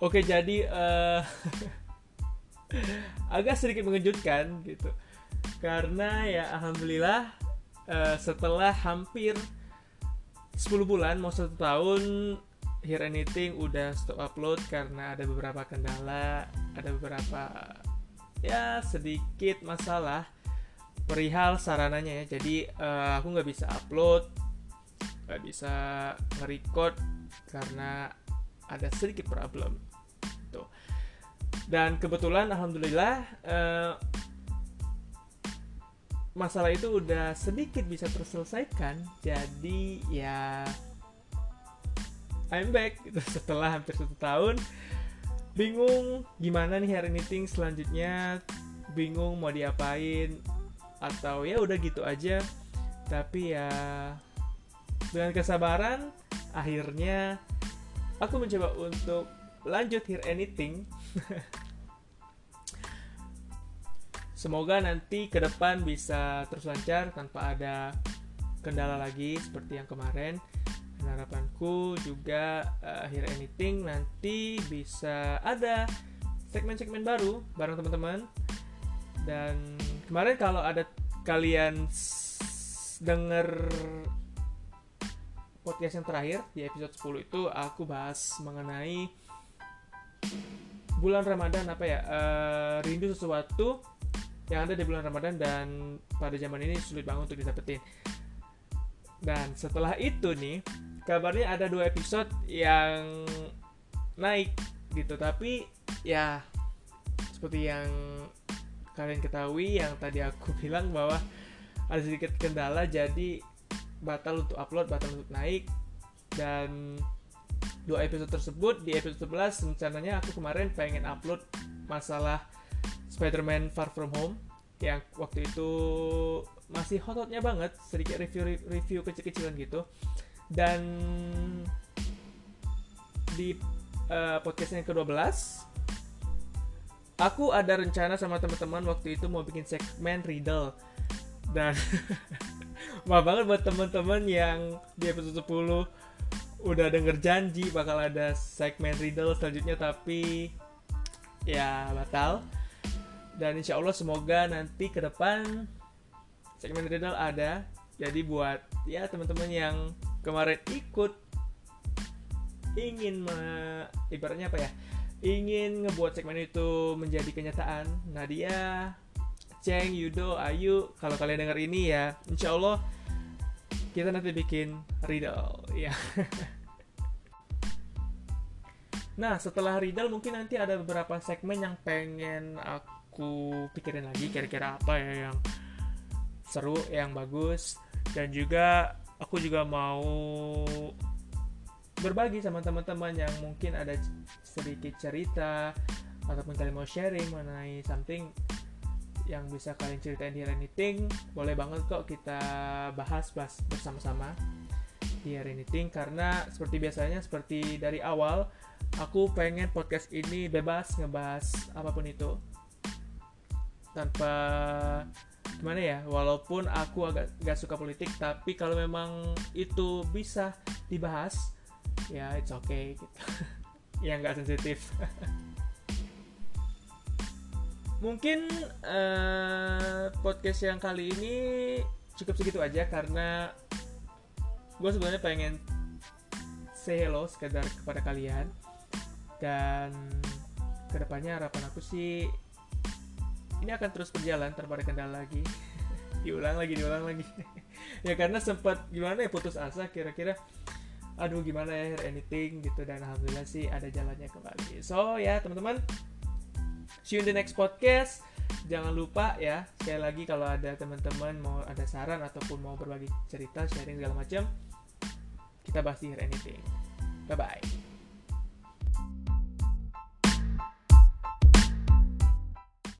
Oke, jadi uh, agak sedikit mengejutkan gitu. Karena ya alhamdulillah uh, setelah hampir 10 bulan mau satu tahun Hear Anything udah stop upload karena ada beberapa kendala, ada beberapa ya sedikit masalah perihal sarananya ya. Jadi uh, aku nggak bisa upload, nggak bisa nge-record karena ada sedikit problem. Dan kebetulan alhamdulillah uh, masalah itu udah sedikit bisa terselesaikan. Jadi ya I'm back. Setelah hampir satu tahun bingung gimana nih hari meeting selanjutnya. Bingung mau diapain atau ya udah gitu aja. Tapi ya dengan kesabaran akhirnya aku mencoba untuk lanjut hear anything Semoga nanti ke depan bisa terus lancar tanpa ada kendala lagi seperti yang kemarin. Dan harapanku juga uh, Hear Anything nanti bisa ada segmen-segmen baru bareng teman-teman. Dan kemarin kalau ada kalian denger podcast yang terakhir di episode 10 itu aku bahas mengenai bulan Ramadan apa ya uh, rindu sesuatu yang ada di bulan Ramadan dan pada zaman ini sulit banget untuk didapetin. Dan setelah itu nih, kabarnya ada dua episode yang naik gitu, tapi ya seperti yang kalian ketahui yang tadi aku bilang bahwa ada sedikit kendala jadi batal untuk upload, batal untuk naik dan dua episode tersebut. Di episode 11 rencananya aku kemarin pengen upload masalah Spider-Man Far From Home yang waktu itu masih hot-hotnya banget sedikit review-review kecil-kecilan gitu. Dan di uh, podcast yang ke-12 aku ada rencana sama teman-teman waktu itu mau bikin segmen riddle. Dan maaf banget buat teman-teman yang di episode 10 udah denger janji bakal ada segmen riddle selanjutnya tapi ya batal. Dan insya Allah semoga nanti ke depan segmen riddle ada. Jadi buat ya teman-teman yang kemarin ikut ingin me, ibaratnya apa ya ingin ngebuat segmen itu menjadi kenyataan Nadia Ceng Yudo Ayu kalau kalian dengar ini ya insya Allah kita nanti bikin riddle ya Nah, setelah riddle mungkin nanti ada beberapa segmen yang pengen aku pikirin lagi kira-kira apa ya yang seru yang bagus. Dan juga aku juga mau berbagi sama teman-teman yang mungkin ada sedikit cerita ataupun kalian mau sharing mengenai something yang bisa kalian ceritain di Anything boleh banget kok kita bahas bahas bersama-sama di Anything karena seperti biasanya seperti dari awal aku pengen podcast ini bebas ngebahas apa pun itu. Tanpa gimana ya walaupun aku agak gak suka politik tapi kalau memang itu bisa dibahas ya it's okay gitu. Ya nggak sensitif mungkin uh, podcast yang kali ini cukup segitu aja karena gue sebenarnya pengen say hello sekedar kepada kalian. Dan ke depannya harapan aku sih ini akan terus berjalan tanpa ada kendala lagi. Diulang lagi diulang lagi. Ya karena sempat gimana ya putus asa kira-kira aduh gimana ya anything gitu. Dan alhamdulillah sih ada jalannya kembali. So ya teman-teman see you in the next podcast. Jangan lupa ya sekali lagi kalau ada teman-teman mau ada saran ataupun mau berbagi cerita sharing segala macam kita bahas di Anything bye bye